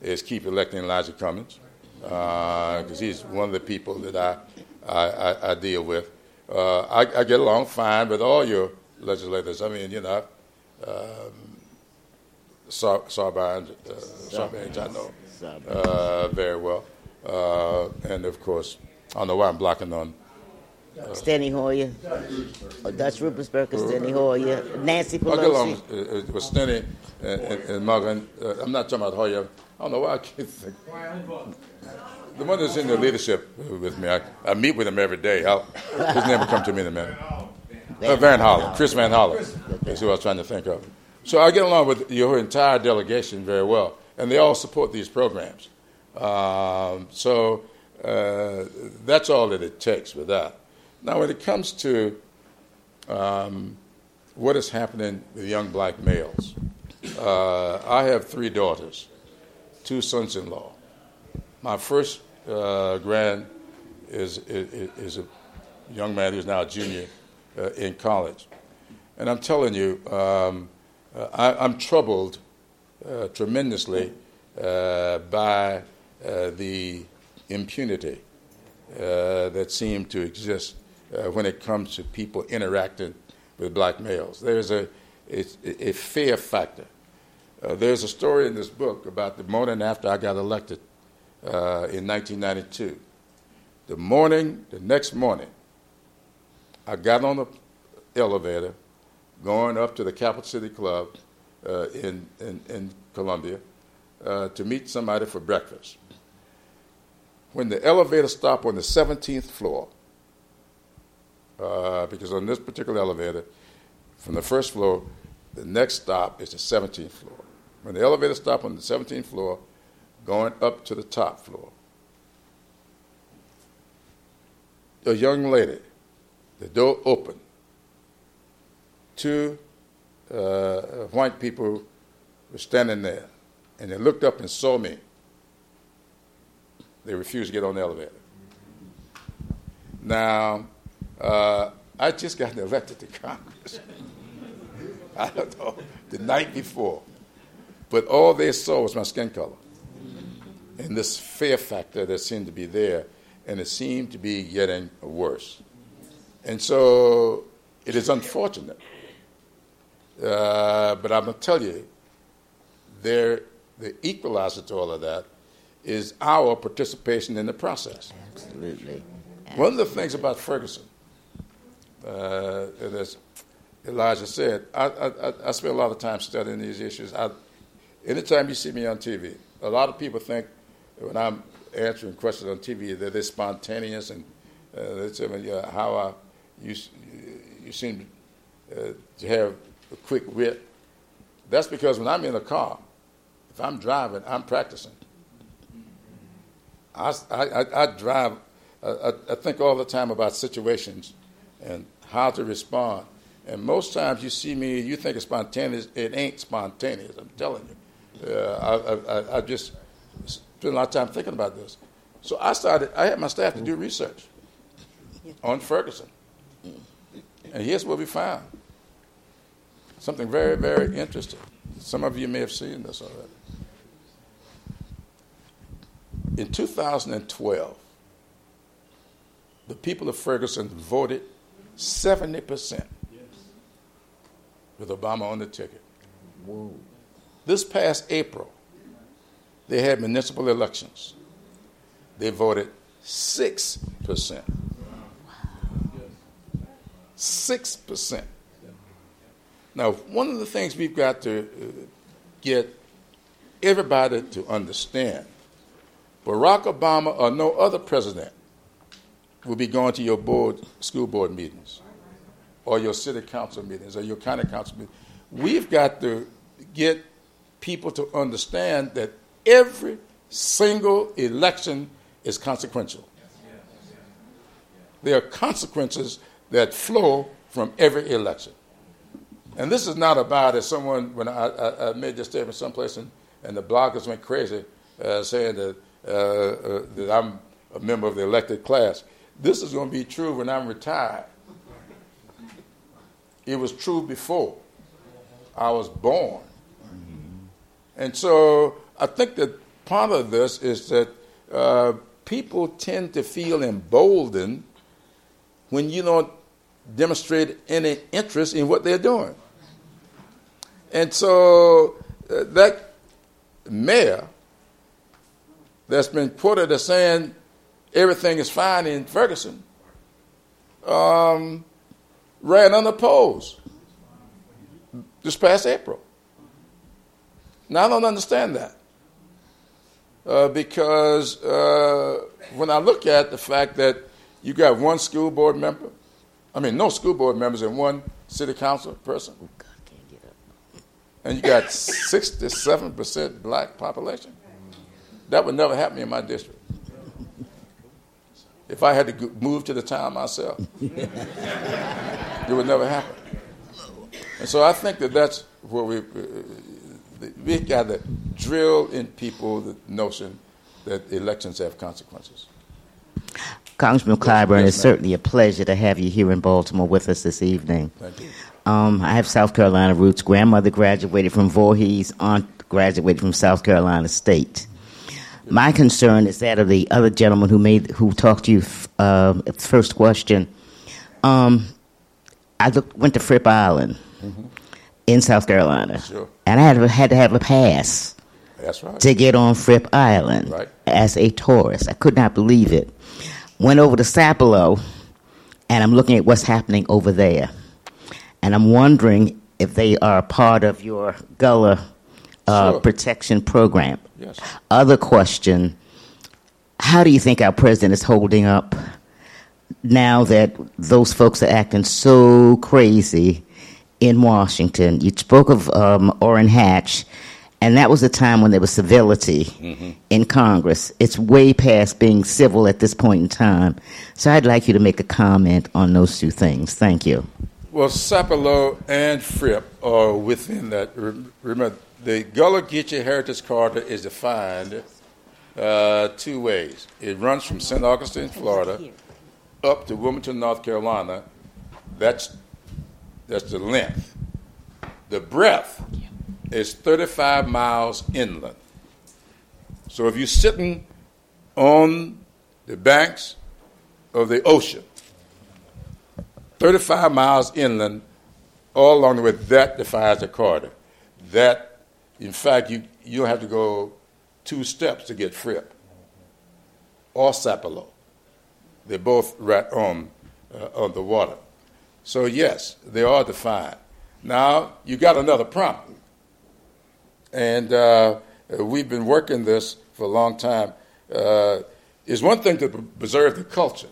is keep electing Elijah Cummings because uh, he's one of the people that I, I, I, I deal with. Uh, I, I, get along fine with all your legislators. I mean, you know, um, Sarbanes, uh, I know uh, very well. Uh, and of course, I don't know why I'm blocking on. Uh, Steny Hoyer, oh, Dutch Ruppersberger, Steny Hoyer, Nancy Pelosi. I get along with, with Steny and, and, and Morgan. Uh, I'm not talking about Hoyer. I don't know why I can't think. The one that's in the leadership with me, I, I meet with him every day. I'll, his name will come to me in a minute. Uh, Van Hollen, Chris Van Hollen is who I was trying to think of. So I get along with your entire delegation very well, and they all support these programs. Um, so uh, that's all that it takes with that. Now, when it comes to um, what is happening with young black males, uh, I have three daughters, two sons in law. My first uh, grand is, is, is, a young man who's now a junior uh, in college. And I'm telling you, um, I, am troubled uh, tremendously uh, by the impunity that seemed to exist when it comes to people interacting with black males. There's a, a, a fear factor. Uh, there's a story in this book about the morning after I got elected uh, in 1992. The morning, the next morning, I got on the elevator going up to the Capital City Club uh, in, in, in, Columbia uh, to meet somebody for breakfast. When the elevator stopped on the 17th floor, uh, because on this particular elevator, from the first floor, the next stop is the 17th floor. When the elevator stopped on the 17th floor, going up to the top floor, a young lady, the door opened, two uh, white people were standing there, and they looked up and saw me. They refused to get on the elevator. Now, uh, I just got elected to Congress. I don't know, the night before. But all they saw was my skin color and this fear factor that seemed to be there, and it seemed to be getting worse. And so it is unfortunate uh, but I'm going to tell you, there, the equalizer to all of that is our participation in the process. Absolutely. One of the things about Ferguson, uh, and as Elijah said, I, I, I, spend a lot of time studying these issues. I, anytime you see me on TV, a lot of people think when I'm answering questions on TV that they're spontaneous and uh, they say, well, how I, you, you seem uh, to have a quick wit. That's because when I'm in a car, if I'm driving, I'm practicing. I, I, I drive, I, I think all the time about situations and how to respond. And most times you see me, you think it's spontaneous. It ain't spontaneous, I'm telling you. Uh, I, I, I just spent a lot of time thinking about this. So I started, I had my staff to do research on Ferguson. And here's what we found something very, very interesting. Some of you may have seen this already. In 2012, the people of Ferguson voted 70% with Obama on the ticket. Whoa. This past April, they had municipal elections. They voted 6%. 6%. Now, one of the things we've got to uh, get everybody to understand Barack Obama or no other president will be going to your board, school board meetings or your city council meetings or your county council meetings. We've got to get people to understand that every single election is consequential. There are consequences that flow from every election. And this is not about as someone, when I, I, I made this statement someplace and, and the bloggers went crazy uh, saying that, uh, uh, that I'm a member of the elected class. This is going to be true when I'm retired. It was true before I was born. And so I think that part of this is that uh, people tend to feel emboldened when you don't demonstrate any interest in what they're doing. And so uh, that mayor that's been quoted as saying everything is fine in Ferguson um, ran unopposed this past April. Now, I don't understand that. Uh, because uh, when I look at the fact that you got one school board member, I mean, no school board members and one city council person, and you got 67% black population, that would never happen in my district. If I had to move to the town myself, it would never happen. And so I think that that's where we, uh, we got to drill in people the notion that elections have consequences. Congressman Clyburn, yes, it's certainly a pleasure to have you here in Baltimore with us this evening. Thank you. Um, I have South Carolina roots. Grandmother graduated from Voorhees, aunt graduated from South Carolina State. My concern is that of the other gentleman who made who talked to you uh, first question. Um, I looked, went to Fripp Island mm-hmm. in South Carolina, sure. and I had, had to have a pass. That's right. To get on Fripp Island right. as a tourist, I could not believe it. Went over to Sapelo, and I'm looking at what's happening over there, and I'm wondering if they are part of your Gullah uh, sure. protection program. Yes. Other question How do you think our president is holding up now that those folks are acting so crazy in Washington? You spoke of um, Orrin Hatch, and that was a time when there was civility mm-hmm. in Congress. It's way past being civil at this point in time. So I'd like you to make a comment on those two things. Thank you. Well, Sapelo and Fripp are within that. Remember, the Gullah Geechee Heritage Corridor is defined uh, two ways. It runs from St. Augustine, Florida, up to Wilmington, North Carolina. That's that's the length. The breadth is 35 miles inland. So if you're sitting on the banks of the ocean, 35 miles inland, all along the way, that defines the corridor. That in fact, you, you don't have to go two steps to get Fripp or Sapelo. They're both right on, uh, on the water. So, yes, they are defined. Now, you got another problem. And uh, we've been working this for a long time. Uh, it's one thing to preserve the culture,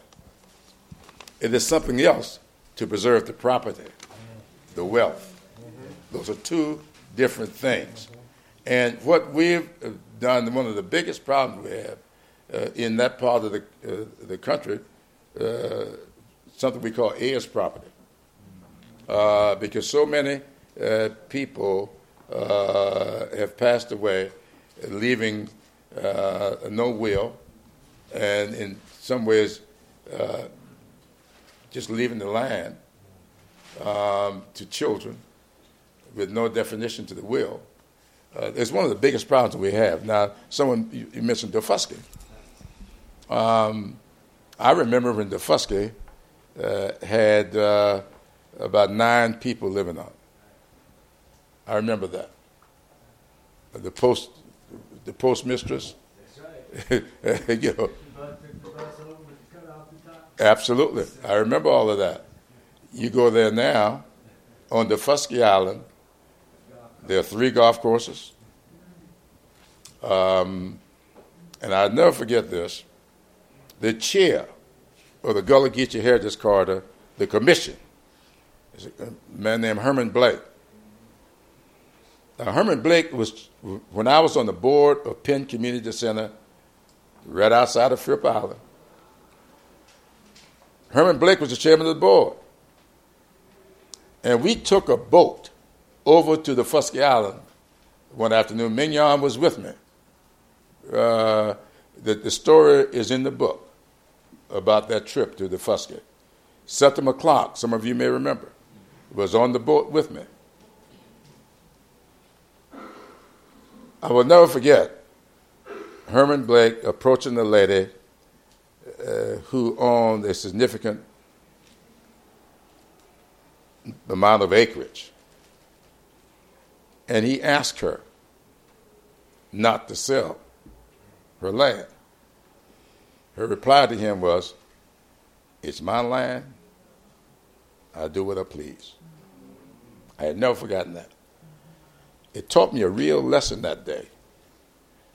it is something else to preserve the property, the wealth. Those are two different things. And what we've done, one of the biggest problems we have uh, in that part of the, uh, the country, uh, something we call heirs property. Uh, because so many uh, people uh, have passed away, leaving no will, and in some ways, just leaving the land um, to children with no definition to the will uh, it's one of the biggest problems we have. Now, someone, you, you mentioned Daufuskie. Um, I remember when Daufuskie uh, had uh, about nine people living on it. I remember that. The post, the postmistress. Right. you know. Absolutely. I remember all of that. You go there now on Daufuskie Island, there are three golf courses. Um, and I'll never forget this. The chair of the Gullah Geechee Heritage Corridor, the commission, is a man named Herman Blake. Now, Herman Blake was, when I was on the board of Penn Community Center, right outside of Fripp Island, Herman Blake was the chairman of the board. And we took a boat over to Daufuskie Island one afternoon. Mignon was with me. Uh, the, the story is in the book about that trip to the Fusky. Septima Clark, some of you may remember, was on the boat with me. I will never forget Herman Blake approaching the lady uh, who owned a significant amount of acreage. And he asked her not to sell her land. Her reply to him was, It's my land. I do what I please. I had never forgotten that. It taught me a real lesson that day.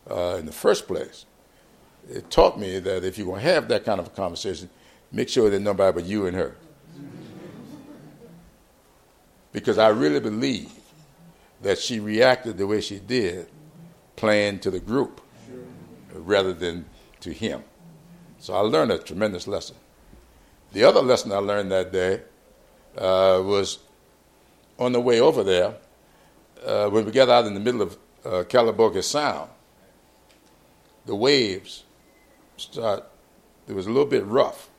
Uh, in the first place, it taught me that if you're going to have that kind of a conversation, make sure that nobody but you and her. Because I really believe that she reacted the way she did, playing to the group rather than to him. So I learned a tremendous lesson. The other lesson I learned that day uh, was on the way over there, uh, when we got out in the middle of uh, Sound, the waves start, it was a little bit rough,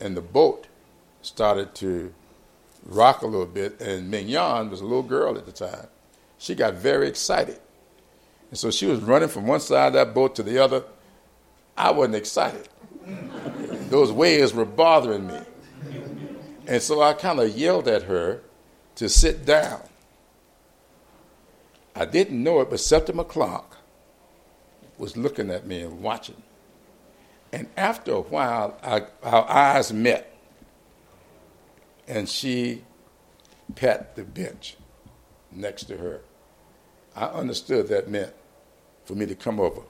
and the boat started to rock a little bit, and Mignon was a little girl at the time. She got very excited. And so she was running from one side of that boat to the other. I wasn't excited. Those waves were bothering me. And so I kind of yelled at her to sit down. I didn't know it, but Septima Clark was looking at me and watching. And after a while, I, our eyes met, and she pat the bench next to her. I understood that meant for me to come over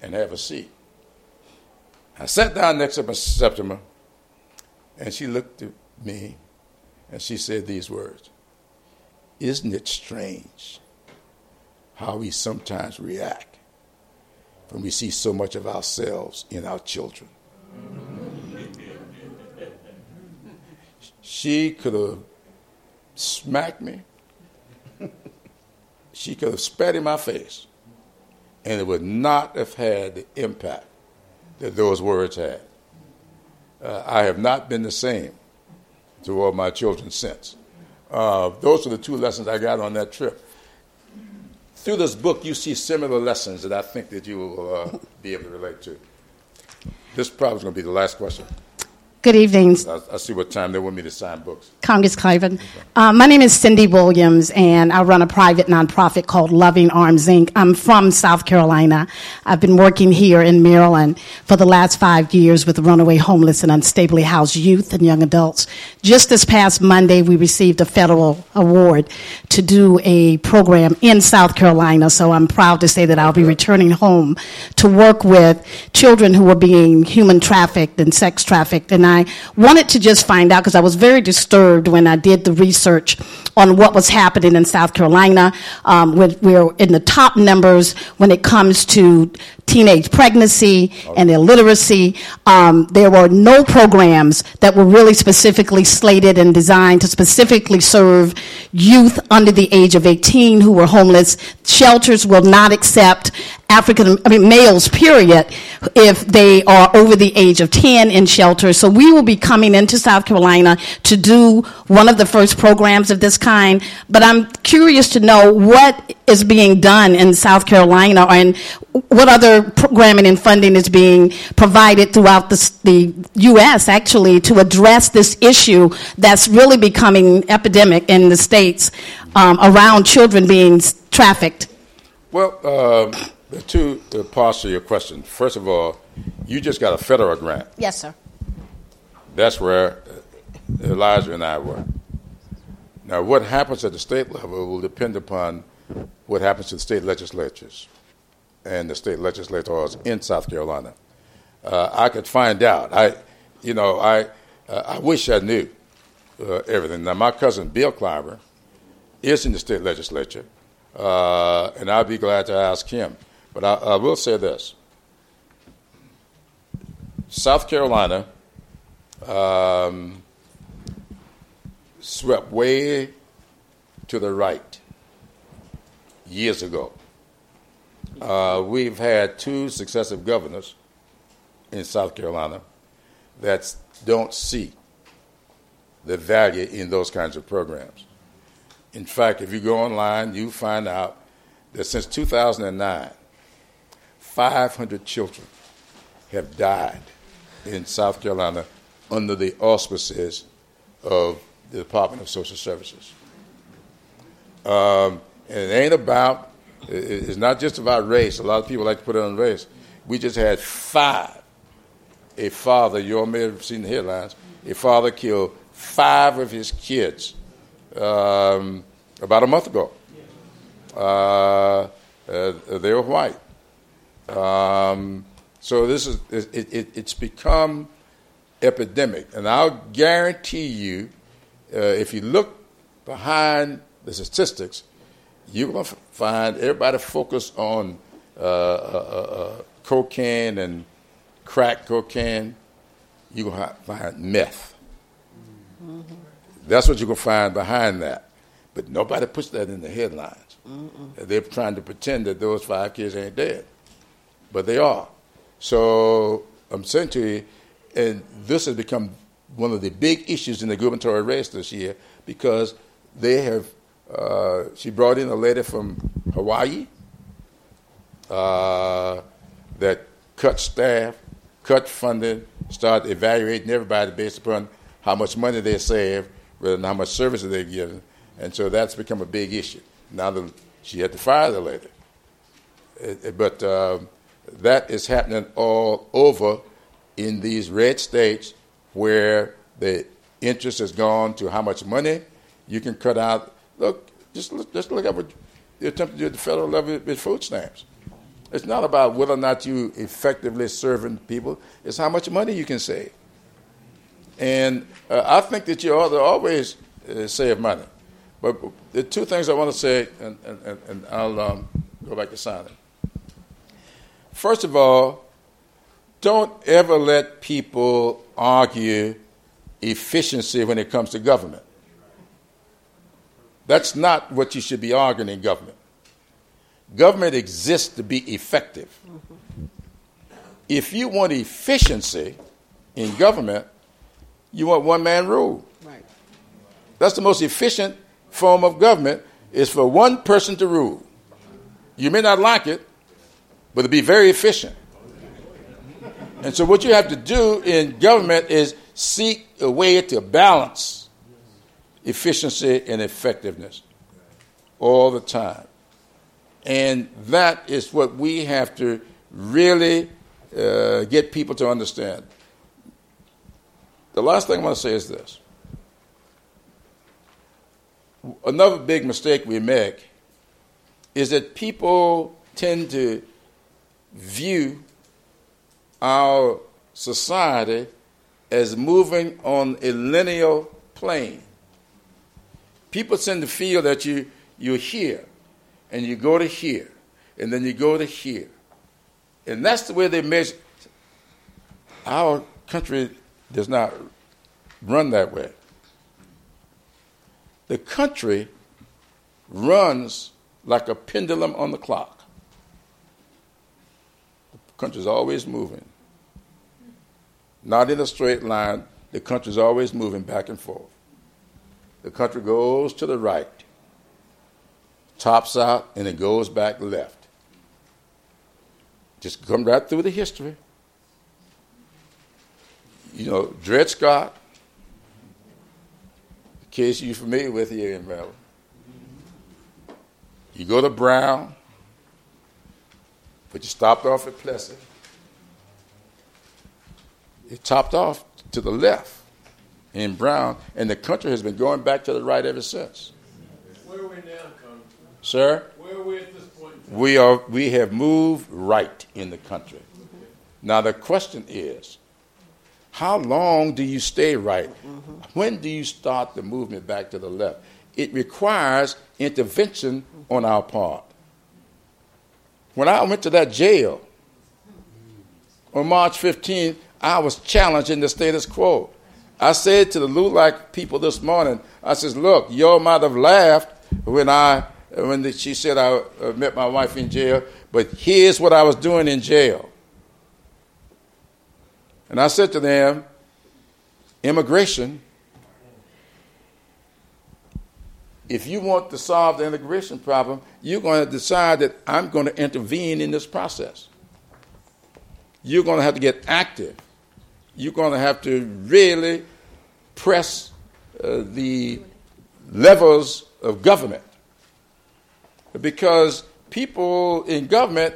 and have a seat. I sat down next to Miss Septima, and she looked at me and she said these words Isn't it strange how we sometimes react when we see so much of ourselves in our children? she could have smacked me, she could have spat in my face, and it would not have had the impact that those words had. Uh, I have not been the same toward my children since. Uh, those are the two lessons I got on that trip. Through this book, you see similar lessons that I think that you will uh, be able to relate to. This probably is going to be the last question. Good evening. I, I see what time they want me to sign books. Congress Clyburn. Uh, my name is Cindy Williams, and I run a private nonprofit called Loving Arms Inc. I'm from South Carolina. I've been working here in Maryland for the last five years with runaway homeless and unstably housed youth and young adults. Just this past Monday, we received a federal award to do a program in South Carolina, so I'm proud to say that I'll be returning home to work with children who are being human trafficked and sex trafficked. And I wanted to just find out because I was very disturbed when I did the research on what was happening in South Carolina. Um, we're, we're in the top numbers when it comes to teenage pregnancy and illiteracy. Um, there were no programs that were really specifically slated and designed to specifically serve youth under the age of 18 who were homeless. Shelters will not accept African, I mean, males, period, if they are over the age of 10 in shelters. So we will be coming into South Carolina to do one of the first programs of this kind. But I'm curious to know what is being done in South Carolina and what other programming and funding is being provided throughout the, the U.S. actually to address this issue that's really becoming epidemic in the states um, around children being trafficked. Well, uh, the two parts of your question. First of all, you just got a federal grant. Yes, sir. That's where Elijah and I were. Now, what happens at the state level will depend upon what happens to the state legislatures and the state legislators in South Carolina. Uh, I could find out. I, you know, I, uh, I wish I knew uh, everything. Now, my cousin Bill Clyburn is in the state legislature. uh, and I'd be glad to ask him. But I, I will say this South Carolina um, swept way to the right years ago. Uh, we've had two successive governors in South Carolina that don't see the value in those kinds of programs. In fact, if you go online, you find out that since 2009, 500 children have died in South Carolina under the auspices of the Department of Social Services. Um, and it ain't about, it's not just about race. A lot of people like to put it on race. We just had five. A father, you all may have seen the headlines, a father killed five of his kids um, about a month ago. Uh, uh, they were white. Um, so this is it, it, it's become epidemic, and I'll guarantee you, uh, if you look behind the statistics, you're going to find everybody focused on uh, uh, uh, cocaine and crack cocaine. You're going to find meth. Mm-hmm. That's what you're going to find behind that. But nobody puts that in the headlines. Mm-mm. They're trying to pretend that those five kids ain't dead, but they are. So I'm saying to you, and this has become one of the big issues in the gubernatorial race this year because they have. Uh, she brought in a lady from Hawaii uh, that cut staff, cut funding, started evaluating everybody based upon how much money they save rather than how much services they're giving. And so that's become a big issue. Now that she had to fire the lady. It, it, but uh, that is happening all over in these red states where the interest has gone to how much money you can cut out. Look, just look, just look at what the attempt to do at the federal level with food stamps. It's not about whether or not you effectively serving people. It's how much money you can save. And uh, I think that you ought to always uh, save money. But the two things I want to say, and, and, and I'll um, go back to signing. First of all, don't ever let people argue efficiency when it comes to government. That's not what you should be arguing in government. Government exists to be effective. Mm-hmm. If you want efficiency in government, you want one man rule. Right. That's the most efficient form of government is for one person to rule. You may not like it, but to be very efficient. And so, what you have to do in government is seek a way to balance efficiency and effectiveness all the time. And that is what we have to really uh, get people to understand. The last thing I want to say is this another big mistake we make is that people tend to view our society as moving on a linear plane. People tend to feel that you, you're here and you go to here and then you go to here. And that's the way they measure. Our country does not run that way. The country runs like a pendulum on the clock. Country's always moving. Not in a straight line, the country's always moving back and forth. The country goes to the right, tops out, and it goes back left. Just come right through the history. You know, Dred Scott, the case you're familiar with here in Maryland. You go to Brown, but you stopped off at Plessy. It topped off to the left in Brown, and the country has been going back to the right ever since. Where are we now, Congressman? Sir? Where are we at this point? We, are, we have moved right in the country. Now, the question is how long do you stay right? Mm-hmm. When do you start the movement back to the left? it requires intervention on our part. When I went to that jail on March 15th, I was challenging the status quo. I said to the LULAC people this morning, I says, look, y'all might have laughed when I when the, she said I uh, met my wife in jail, but here's what I was doing in jail. And I said to them, immigration, if you want to solve the integration problem, you're going to decide that I'm going to intervene in this process. You're going to have to get active. You're going to have to really press uh, the levels of government because people in government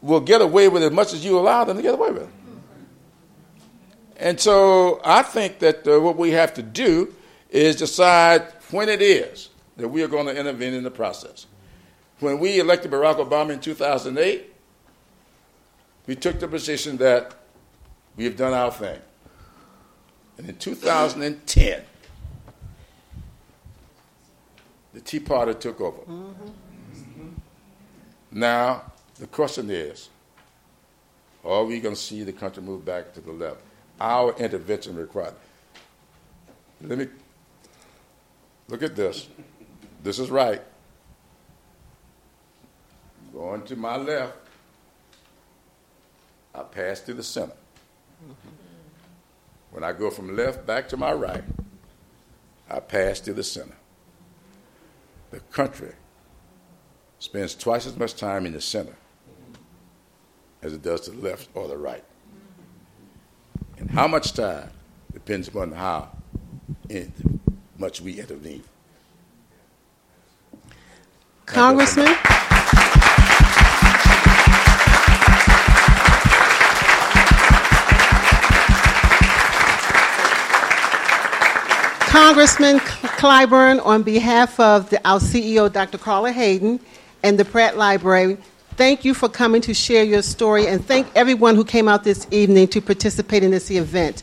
will get away with as much as you allow them to get away with. And so I think that uh, what we have to do is decide when it is that we are going to intervene in the process. When we elected Barack Obama in 2008, we took the position that we have done our thing. And in 2010, the Tea Party took over. Mm-hmm. Now, the question is are we going to see the country move back to the left? Our intervention required. Let me look at this. This is right. Going to my left, I pass through the center. When I go from left back to my right, I pass through the center. The country spends twice as much time in the center as it does to the left or the right. And how much time depends upon how much we intervene. Congressman? Congressman Clyburn, on behalf of the, our CEO, Dr. Carla Hayden, and the Pratt Library, thank you for coming to share your story, and thank everyone who came out this evening to participate in this event.